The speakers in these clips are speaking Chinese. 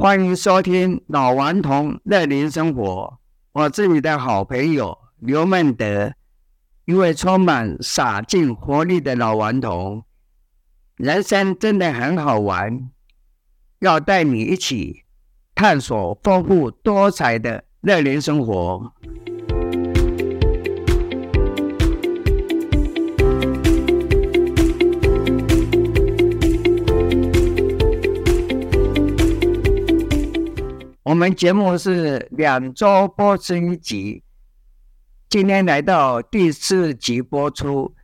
欢迎收听老顽童乐龄生活，我是你的好朋友刘孟德，一位充满洒劲活力的老顽童。人生真的很好玩，要带你一起探索丰富多彩的乐龄生活。我们节目是两周播出一集，今天来到第四集播出，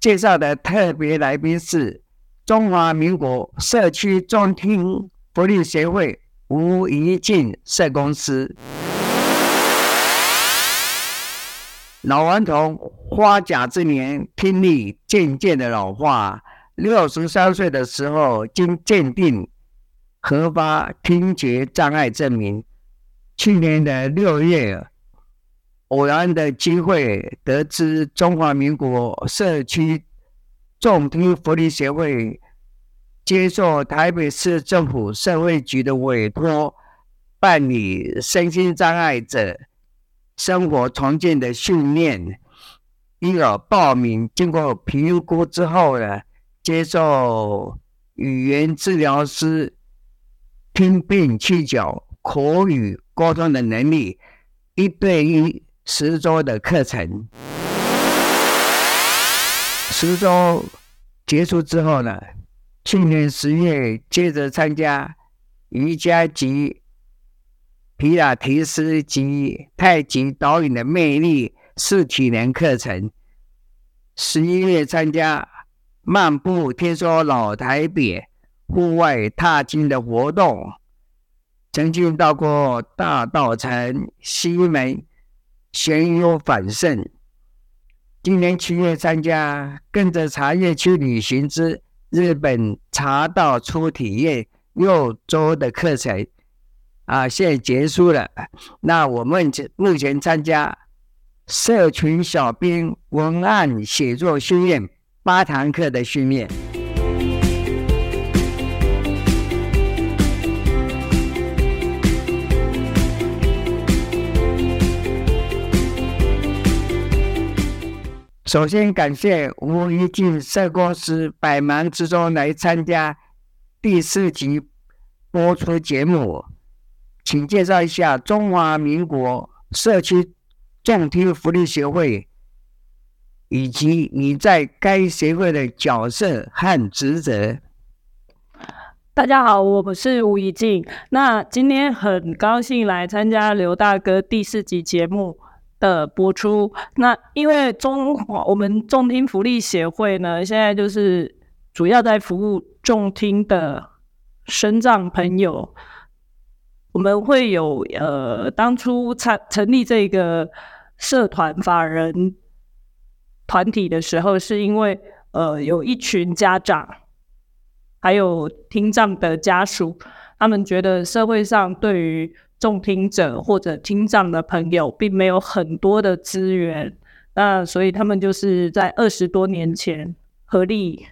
介绍的特别来宾是中华民国社区中听福利协会吴怡静社公司。老顽童花甲之年，听力渐渐的老化，六十三岁的时候经鉴定。核发听觉障碍证明。去年的六月，偶然的机会得知中华民国社区重听福利协会接受台北市政府社会局的委托，办理身心障碍者生活重建的训练，因而报名，经过评估之后呢，接受语言治疗师。听病去角口语沟通的能力，一对一十周的课程。十周结束之后呢，去年十月接着参加瑜伽及皮拉提斯及太极导引的魅力四体能课程。十一月参加漫步听说老台北。户外踏青的活动，曾经到过大稻城、西门、玄幽反胜。今年七月参加跟着茶叶去旅行之日本茶道初体验六周的课程，啊，现在结束了。那我们目前参加社群小编文案写作训练八堂课的训练。首先感谢吴怡静社工师百忙之中来参加第四集播出节目，请介绍一下中华民国社区重听福利协会，以及你在该协会的角色和职责。大家好，我们是吴怡静，那今天很高兴来参加刘大哥第四集节目。的播出，那因为中华我们重听福利协会呢，现在就是主要在服务重听的身障朋友。我们会有呃，当初成成立这个社团法人团体的时候，是因为呃，有一群家长还有听障的家属，他们觉得社会上对于重听者或者听障的朋友，并没有很多的资源，那所以他们就是在二十多年前合力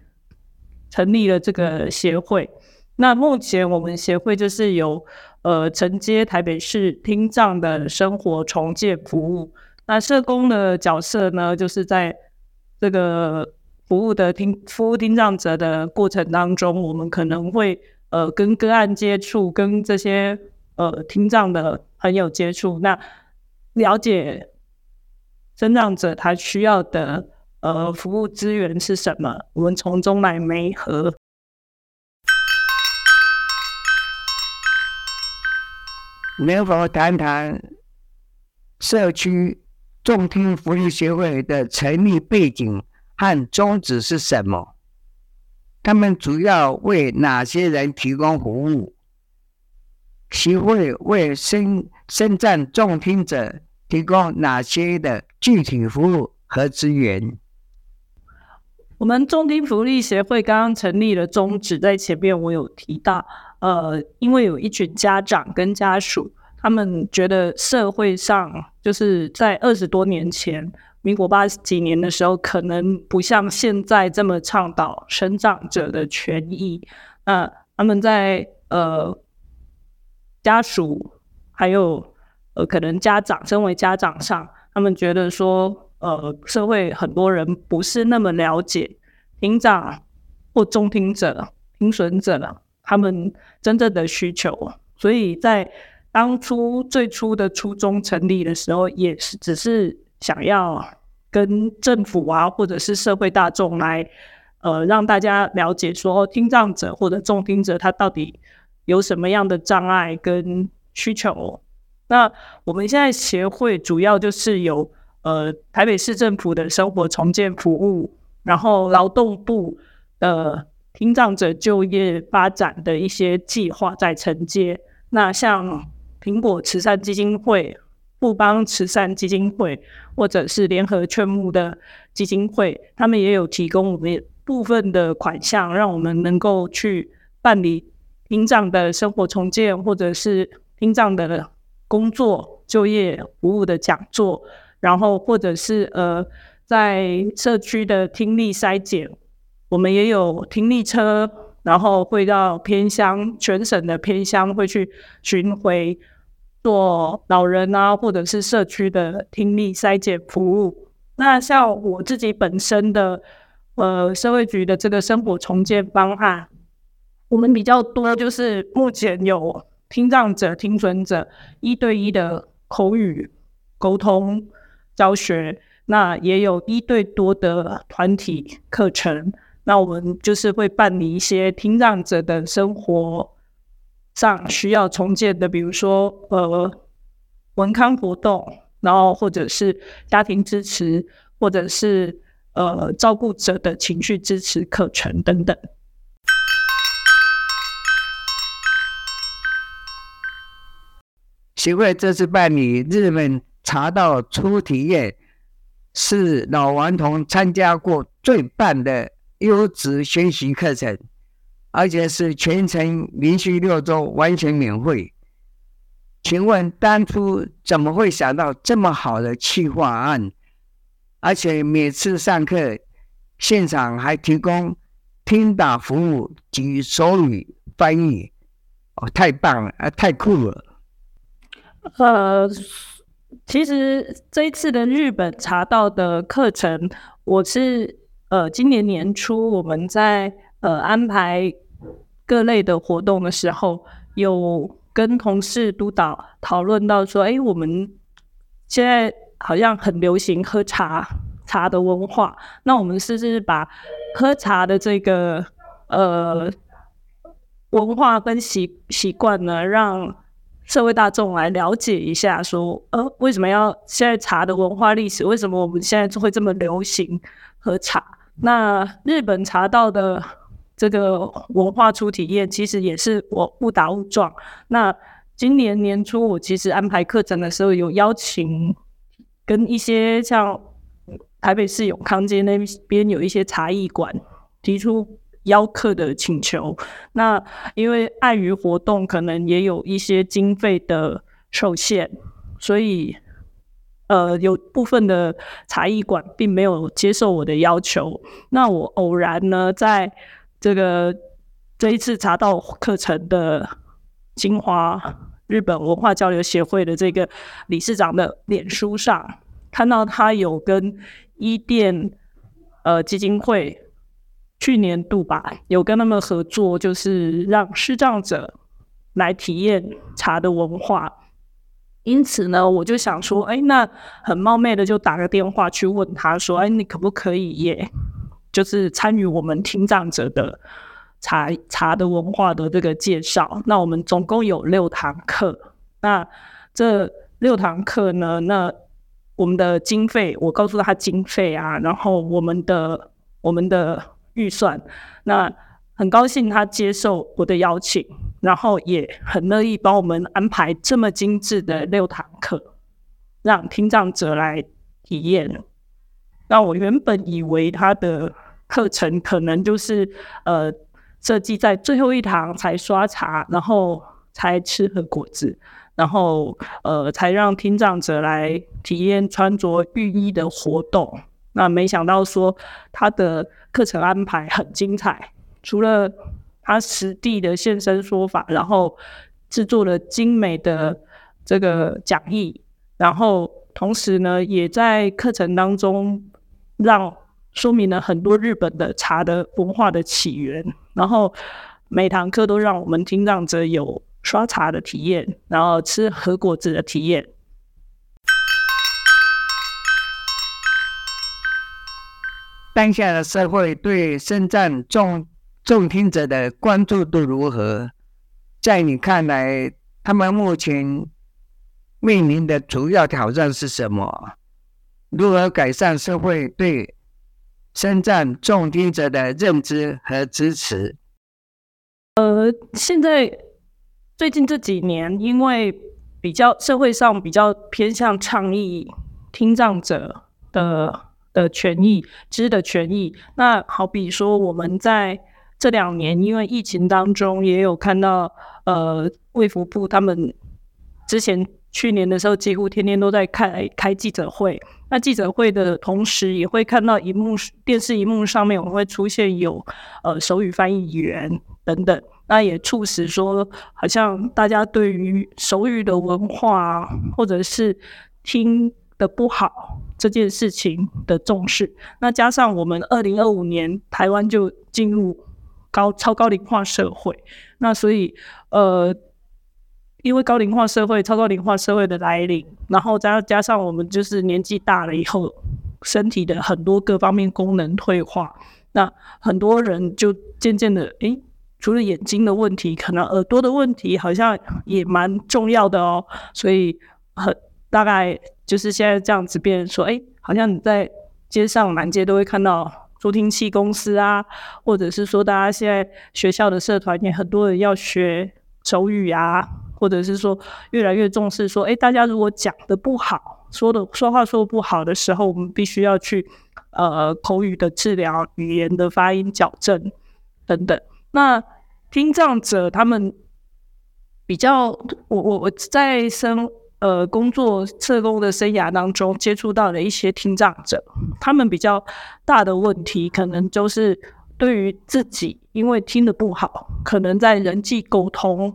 成立了这个协会。那目前我们协会就是有呃承接台北市听障的生活重建服务。那社工的角色呢，就是在这个服务的听服务听障者的过程当中，我们可能会呃跟个案接触，跟这些。呃，听障的朋友接触，那了解听障者他需要的呃服务资源是什么？我们从中来媒合。能否谈谈社区重听福利协会的成立背景和宗旨是什么？他们主要为哪些人提供服务？协会为身身障重听者提供哪些的具体服务和资源？我们重听福利协会刚刚成立了宗旨，在前面我有提到，呃，因为有一群家长跟家属，他们觉得社会上就是在二十多年前，民国八十几年的时候，可能不像现在这么倡导生障者的权益。那他们在呃。家属还有呃可能家长，身为家长上，他们觉得说，呃，社会很多人不是那么了解听障或重听者、听损者他们真正的需求，所以在当初最初的初衷成立的时候，也是只是想要跟政府啊，或者是社会大众来。呃，让大家了解说，听障者或者重听者他到底有什么样的障碍跟需求。那我们现在协会主要就是有呃台北市政府的生活重建服务，然后劳动部的听障者就业发展的一些计划在承接。那像苹果慈善基金会、富邦慈善基金会，或者是联合劝募的基金会，他们也有提供我们。部分的款项，让我们能够去办理听障的生活重建，或者是听障的工作就业服务的讲座，然后或者是呃，在社区的听力筛检，我们也有听力车，然后会到偏乡，全省的偏乡会去巡回做老人啊，或者是社区的听力筛检服务。那像我自己本身的。呃，社会局的这个生活重建方案，我们比较多就是目前有听障者、听损者一对一的口语沟通教学，那也有一对多的团体课程。那我们就是会办理一些听障者的生活上需要重建的，比如说呃文康活动，然后或者是家庭支持，或者是。呃，照顾者的情绪支持课程等等。协会这次办理日本茶道初体验，是老顽童参加过最棒的优质学习课程，而且是全程连续六周完全免费。请问当初怎么会想到这么好的企划案？而且每次上课，现场还提供听打服务及手语翻译，哦，太棒了，啊，太酷了。呃，其实这一次的日本茶道的课程，我是呃今年年初我们在呃安排各类的活动的时候，有跟同事督导讨论到说，哎，我们现在。好像很流行喝茶，茶的文化。那我们是不是把喝茶的这个呃文化跟习习惯呢，让社会大众来了解一下说，呃为什么要现在茶的文化历史？为什么我们现在就会这么流行喝茶？那日本茶道的这个文化初体验，其实也是我误打误撞。那今年年初我其实安排课程的时候，有邀请。跟一些像台北市永康街那边有一些茶艺馆提出邀客的请求，那因为碍于活动可能也有一些经费的受限，所以呃有部分的茶艺馆并没有接受我的要求。那我偶然呢，在这个这一次茶道课程的精华。日本文化交流协会的这个理事长的脸书上，看到他有跟伊甸呃基金会去年度吧，有跟他们合作，就是让视障者来体验茶的文化。因此呢，我就想说，哎，那很冒昧的就打个电话去问他说，哎，你可不可以也就是参与我们听障者的？茶茶的文化的这个介绍，那我们总共有六堂课。那这六堂课呢，那我们的经费，我告诉他经费啊，然后我们的我们的预算，那很高兴他接受我的邀请，然后也很乐意帮我们安排这么精致的六堂课，让听障者来体验。那我原本以为他的课程可能就是呃。设计在最后一堂才刷茶，然后才吃喝果子，然后呃才让听障者来体验穿着浴衣的活动。那没想到说他的课程安排很精彩，除了他实地的现身说法，然后制作了精美的这个讲义，然后同时呢，也在课程当中让说明了很多日本的茶的文化的起源，然后每堂课都让我们听障者有刷茶的体验，然后吃和果子的体验。当下的社会对身障重重听者的关注度如何？在你看来，他们目前面临的主要挑战是什么？如何改善社会对身障重听者的认知和支持？呃，现在最近这几年，因为比较社会上比较偏向倡议听障者的。的权益，知的权益。那好比说，我们在这两年因为疫情当中，也有看到，呃，卫福部他们之前去年的时候，几乎天天都在开开记者会。那记者会的同时，也会看到荧幕电视荧幕上面，我们会出现有呃手语翻译员等等。那也促使说，好像大家对于手语的文化，或者是听的不好。这件事情的重视，那加上我们二零二五年台湾就进入高超高龄化社会，那所以呃，因为高龄化社会、超高龄化社会的来临，然后加加上我们就是年纪大了以后，身体的很多各方面功能退化，那很多人就渐渐的，诶，除了眼睛的问题，可能耳朵的问题好像也蛮重要的哦，所以很大概。就是现在这样子变成说，哎，好像你在街上满街都会看到助听器公司啊，或者是说大家现在学校的社团也很多人要学手语啊，或者是说越来越重视说，哎，大家如果讲的不好，说的说话说不好的时候，我们必须要去呃口语的治疗、语言的发音矫正等等。那听障者他们比较，我我我在生。呃，工作社工的生涯当中，接触到了一些听障者，他们比较大的问题，可能就是对于自己，因为听得不好，可能在人际沟通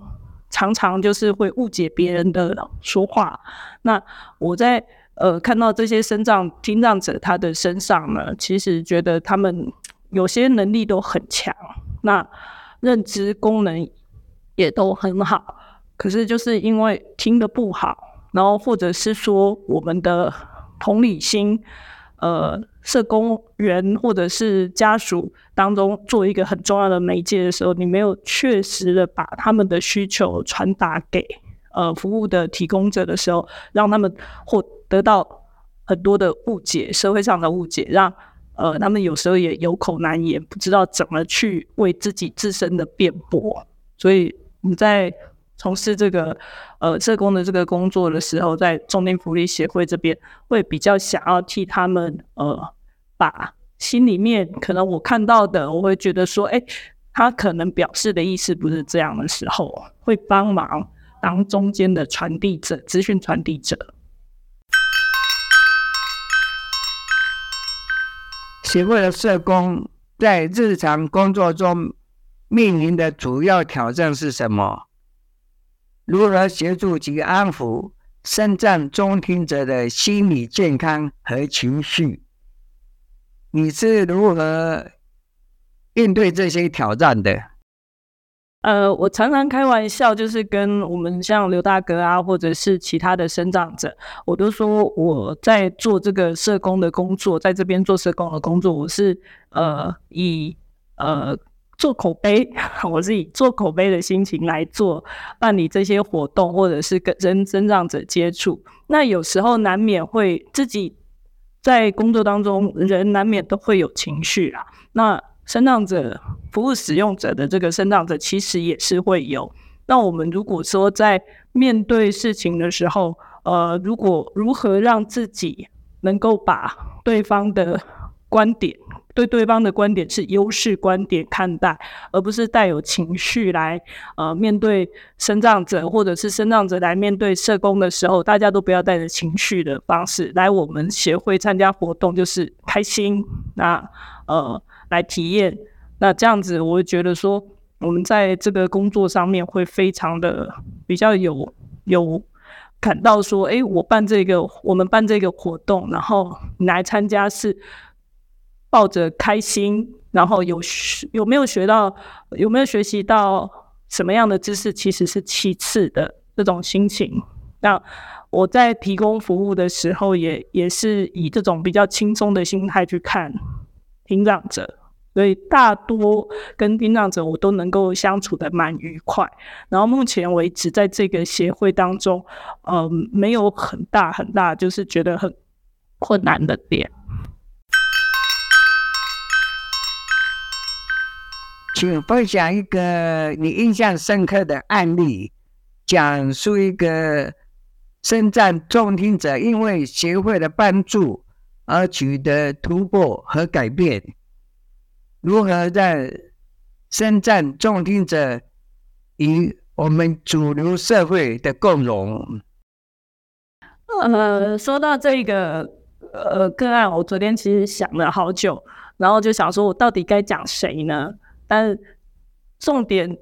常常就是会误解别人的说话。那我在呃看到这些身障听障者他的身上呢，其实觉得他们有些能力都很强，那认知功能也都很好，可是就是因为听得不好。然后，或者是说，我们的同理心，呃，社工员或者是家属当中做一个很重要的媒介的时候，你没有确实的把他们的需求传达给呃服务的提供者的时候，让他们获得到很多的误解，社会上的误解，让呃他们有时候也有口难言，不知道怎么去为自己自身的辩驳，所以你在。从事这个呃社工的这个工作的时候，在重听福利协会这边会比较想要替他们呃把心里面可能我看到的，我会觉得说，哎，他可能表示的意思不是这样的时候，会帮忙当中间的传递者、资讯传递者。协会的社工在日常工作中面临的主要挑战是什么？如何协助及安抚身障中听者的心理健康和情绪？你是如何应对这些挑战的？呃，我常常开玩笑，就是跟我们像刘大哥啊，或者是其他的身障者，我都说我在做这个社工的工作，在这边做社工的工作，我是呃以呃。做口碑，我是以做口碑的心情来做办理这些活动，或者是跟人身障者接触。那有时候难免会自己在工作当中，人难免都会有情绪啦。那身障者服务使用者的这个身障者，其实也是会有。那我们如果说在面对事情的时候，呃，如果如何让自己能够把对方的观点。对对方的观点是优势观点看待，而不是带有情绪来呃面对身障者，或者是身障者来面对社工的时候，大家都不要带着情绪的方式来我们协会参加活动，就是开心那呃来体验，那这样子我会觉得说我们在这个工作上面会非常的比较有有感到说，哎，我办这个，我们办这个活动，然后你来参加是抱着开心，然后有学有没有学到，有没有学习到什么样的知识，其实是其次的这种心情。那我在提供服务的时候也，也是以这种比较轻松的心态去看听障者。所以大多跟听障者我都能够相处的蛮愉快，然后目前为止在这个协会当中，呃，没有很大很大就是觉得很困难的点。请分享一个你印象深刻的案例，讲述一个身障重听者因为协会的帮助而取得突破和改变。如何让身障重听者与我们主流社会的共融？呃，说到这个呃个案，我昨天其实想了好久，然后就想说我到底该讲谁呢？但重点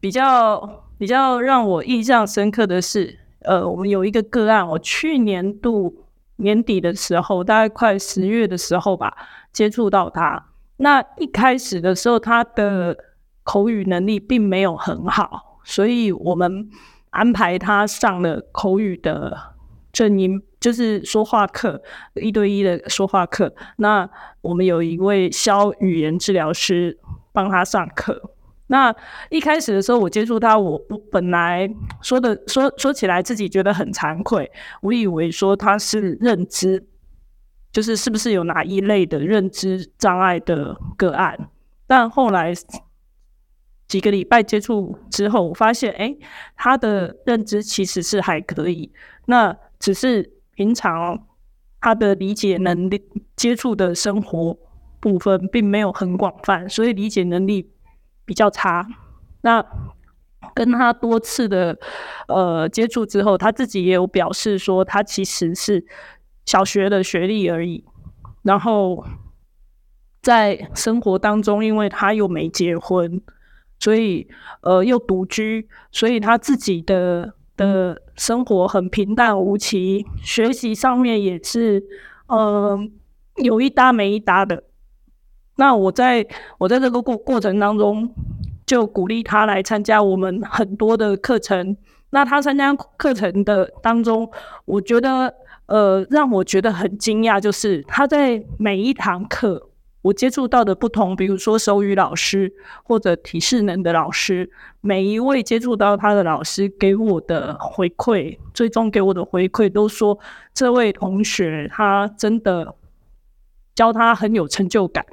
比较比较让我印象深刻的是，呃，我们有一个个案，我去年度年底的时候，大概快十月的时候吧，接触到他。那一开始的时候，他的口语能力并没有很好，所以我们安排他上了口语的正音，就是说话课，一对一的说话课。那我们有一位肖语言治疗师帮他上课。那一开始的时候，我接触他，我我本来说的说说起来自己觉得很惭愧，我以为说他是认知。就是是不是有哪一类的认知障碍的个案？但后来几个礼拜接触之后，我发现，哎，他的认知其实是还可以。那只是平常他的理解能力、接触的生活部分并没有很广泛，所以理解能力比较差。那跟他多次的呃接触之后，他自己也有表示说，他其实是。小学的学历而已，然后在生活当中，因为他又没结婚，所以呃又独居，所以他自己的的生活很平淡无奇，学习上面也是呃有一搭没一搭的。那我在我在这个过过程当中，就鼓励他来参加我们很多的课程。那他参加课程的当中，我觉得。呃，让我觉得很惊讶，就是他在每一堂课，我接触到的不同，比如说手语老师或者体适能的老师，每一位接触到他的老师给我的回馈，最终给我的回馈都说，这位同学他真的教他很有成就感，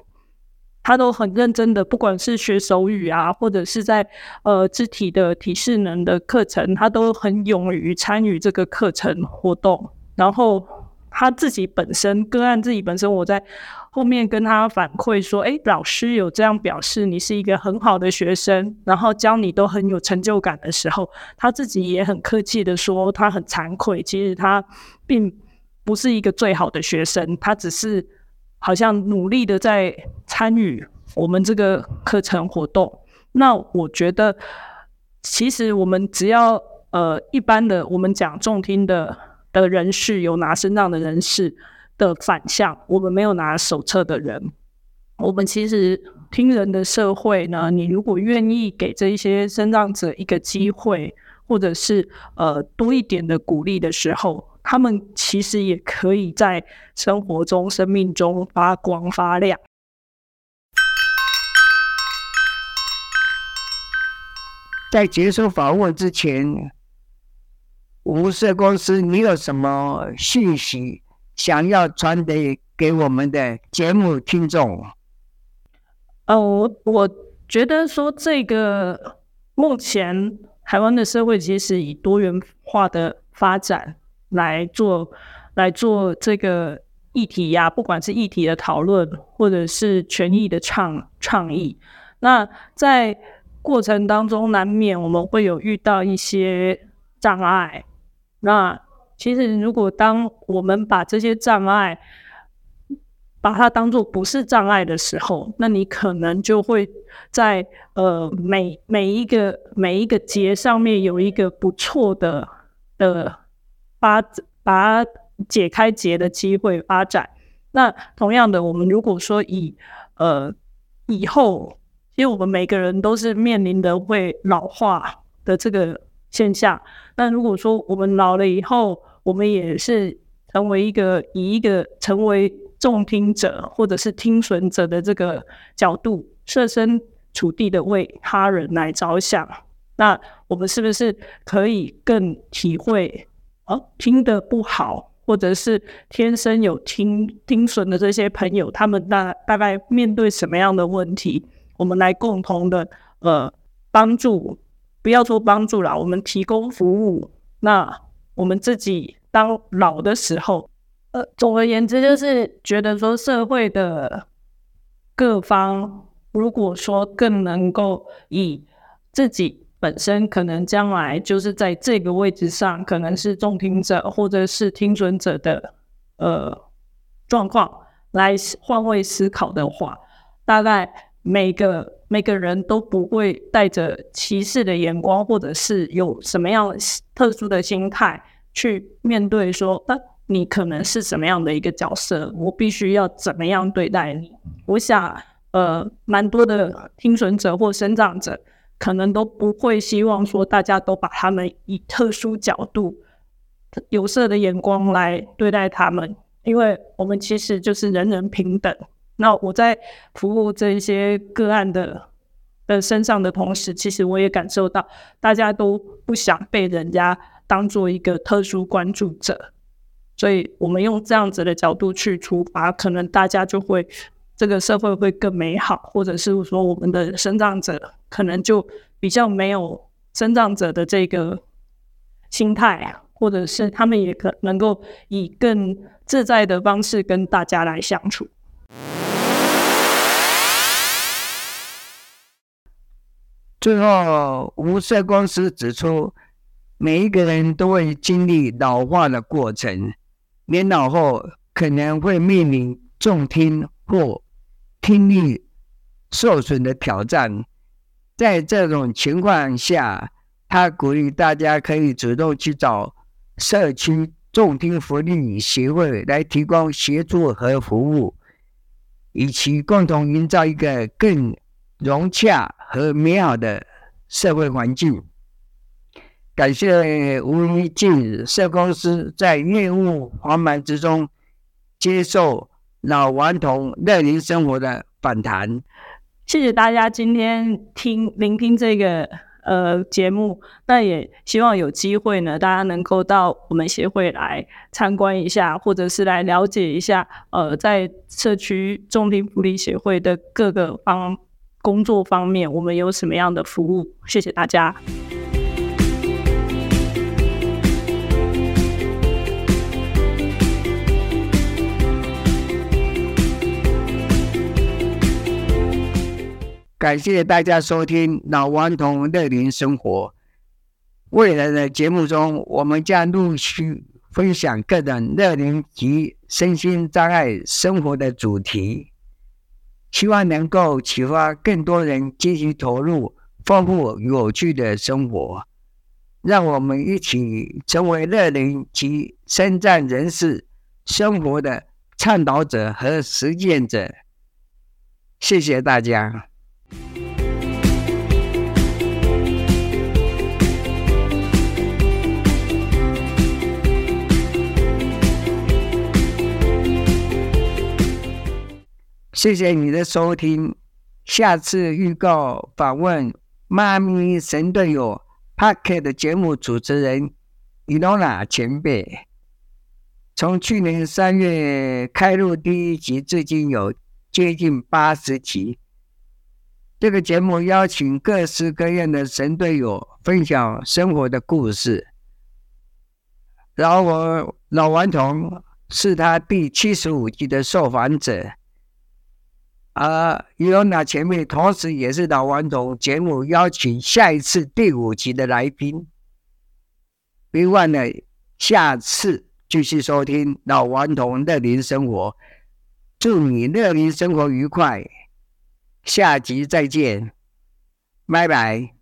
他都很认真的，不管是学手语啊，或者是在呃肢体的体适能的课程，他都很勇于参与这个课程活动。然后他自己本身个案自己本身，我在后面跟他反馈说：“诶，老师有这样表示，你是一个很好的学生，然后教你都很有成就感的时候，他自己也很客气的说，他很惭愧，其实他并不是一个最好的学生，他只是好像努力的在参与我们这个课程活动。那我觉得，其实我们只要呃一般的，我们讲重听的。”的人士有拿身障的人士的反向，我们没有拿手册的人。我们其实听人的社会呢，你如果愿意给这一些身障者一个机会，或者是呃多一点的鼓励的时候，他们其实也可以在生活中、生命中发光发亮。在结束访问之前。无色公司，你有什么信息想要传递给我们的节目听众？呃，我我觉得说这个目前台湾的社会其实以多元化的发展来做来做这个议题呀，不管是议题的讨论或者是权益的倡倡议，那在过程当中难免我们会有遇到一些障碍。那其实，如果当我们把这些障碍，把它当做不是障碍的时候，那你可能就会在呃每每一个每一个节上面有一个不错的的发把解开结的机会发展。那同样的，我们如果说以呃以后，因为我们每个人都是面临的会老化的这个现象，那如果说我们老了以后，我们也是成为一个以一个成为众听者或者是听损者的这个角度，设身处地的为他人来着想，那我们是不是可以更体会？哦，听得不好，或者是天生有听听损的这些朋友，他们大大概面对什么样的问题？我们来共同的呃帮助，不要说帮助啦，我们提供服务。那我们自己当老的时候，呃，总而言之，就是觉得说社会的各方，如果说更能够以自己。本身可能将来就是在这个位置上，可能是重听者或者是听损者的呃状况来换位思考的话，大概每个每个人都不会带着歧视的眼光，或者是有什么样特殊的心态去面对说，那你可能是什么样的一个角色，我必须要怎么样对待你？我想，呃，蛮多的听损者或生长者。可能都不会希望说大家都把他们以特殊角度、有色的眼光来对待他们，因为我们其实就是人人平等。那我在服务这一些个案的的身上的同时，其实我也感受到大家都不想被人家当做一个特殊关注者，所以我们用这样子的角度去出发，可能大家就会。这个社会会更美好，或者是说我们的身障者可能就比较没有身障者的这个心态啊，或者是他们也可能够以更自在的方式跟大家来相处。最后，吴社公司指出，每一个人都会经历老化的过程，年老后可能会面临重听或听力受损的挑战，在这种情况下，他鼓励大家可以主动去找社区重听福利协会来提供协助和服务，以期共同营造一个更融洽和美好的社会环境。感谢吴一静社公司在业务繁忙之中接受。老顽童乐龄生活的访谈，谢谢大家今天听聆听这个呃节目。那也希望有机会呢，大家能够到我们协会来参观一下，或者是来了解一下呃，在社区重听福利协会的各个方工作方面，我们有什么样的服务。谢谢大家。感谢大家收听《老顽童乐龄生活》。未来的节目中，我们将陆续分享各种乐龄及身心障碍生活的主题，希望能够启发更多人积极投入丰富有趣的生活。让我们一起成为乐龄及身障人士生活的倡导者和实践者。谢谢大家。谢谢你的收听，下次预告访问妈咪神队友 Podcast 的节目主持人伊诺娜前辈。从去年三月开录第一集，至今有接近八十集。这个节目邀请各式各样的神队友分享生活的故事。然后我老顽童是他第七十五集的受访者。呃伊欧娜前辈同时也是老顽童节目邀请下一次第五集的来宾，别忘了下次继续收听老顽童乐龄生活。祝你乐龄生活愉快，下集再见，拜拜。